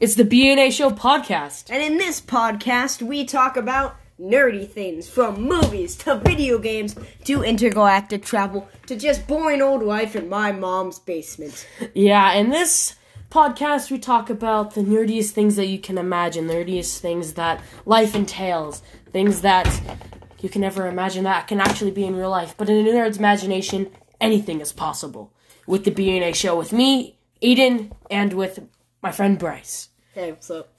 It's the BNA Show podcast. And in this podcast, we talk about nerdy things from movies to video games to intergalactic travel to just boring old life in my mom's basement. Yeah, in this podcast, we talk about the nerdiest things that you can imagine, the nerdiest things that life entails, things that you can never imagine that can actually be in real life. But in a nerd's imagination, anything is possible. With the BNA Show with me, Aiden, and with my friend Bryce. Hey, what's up?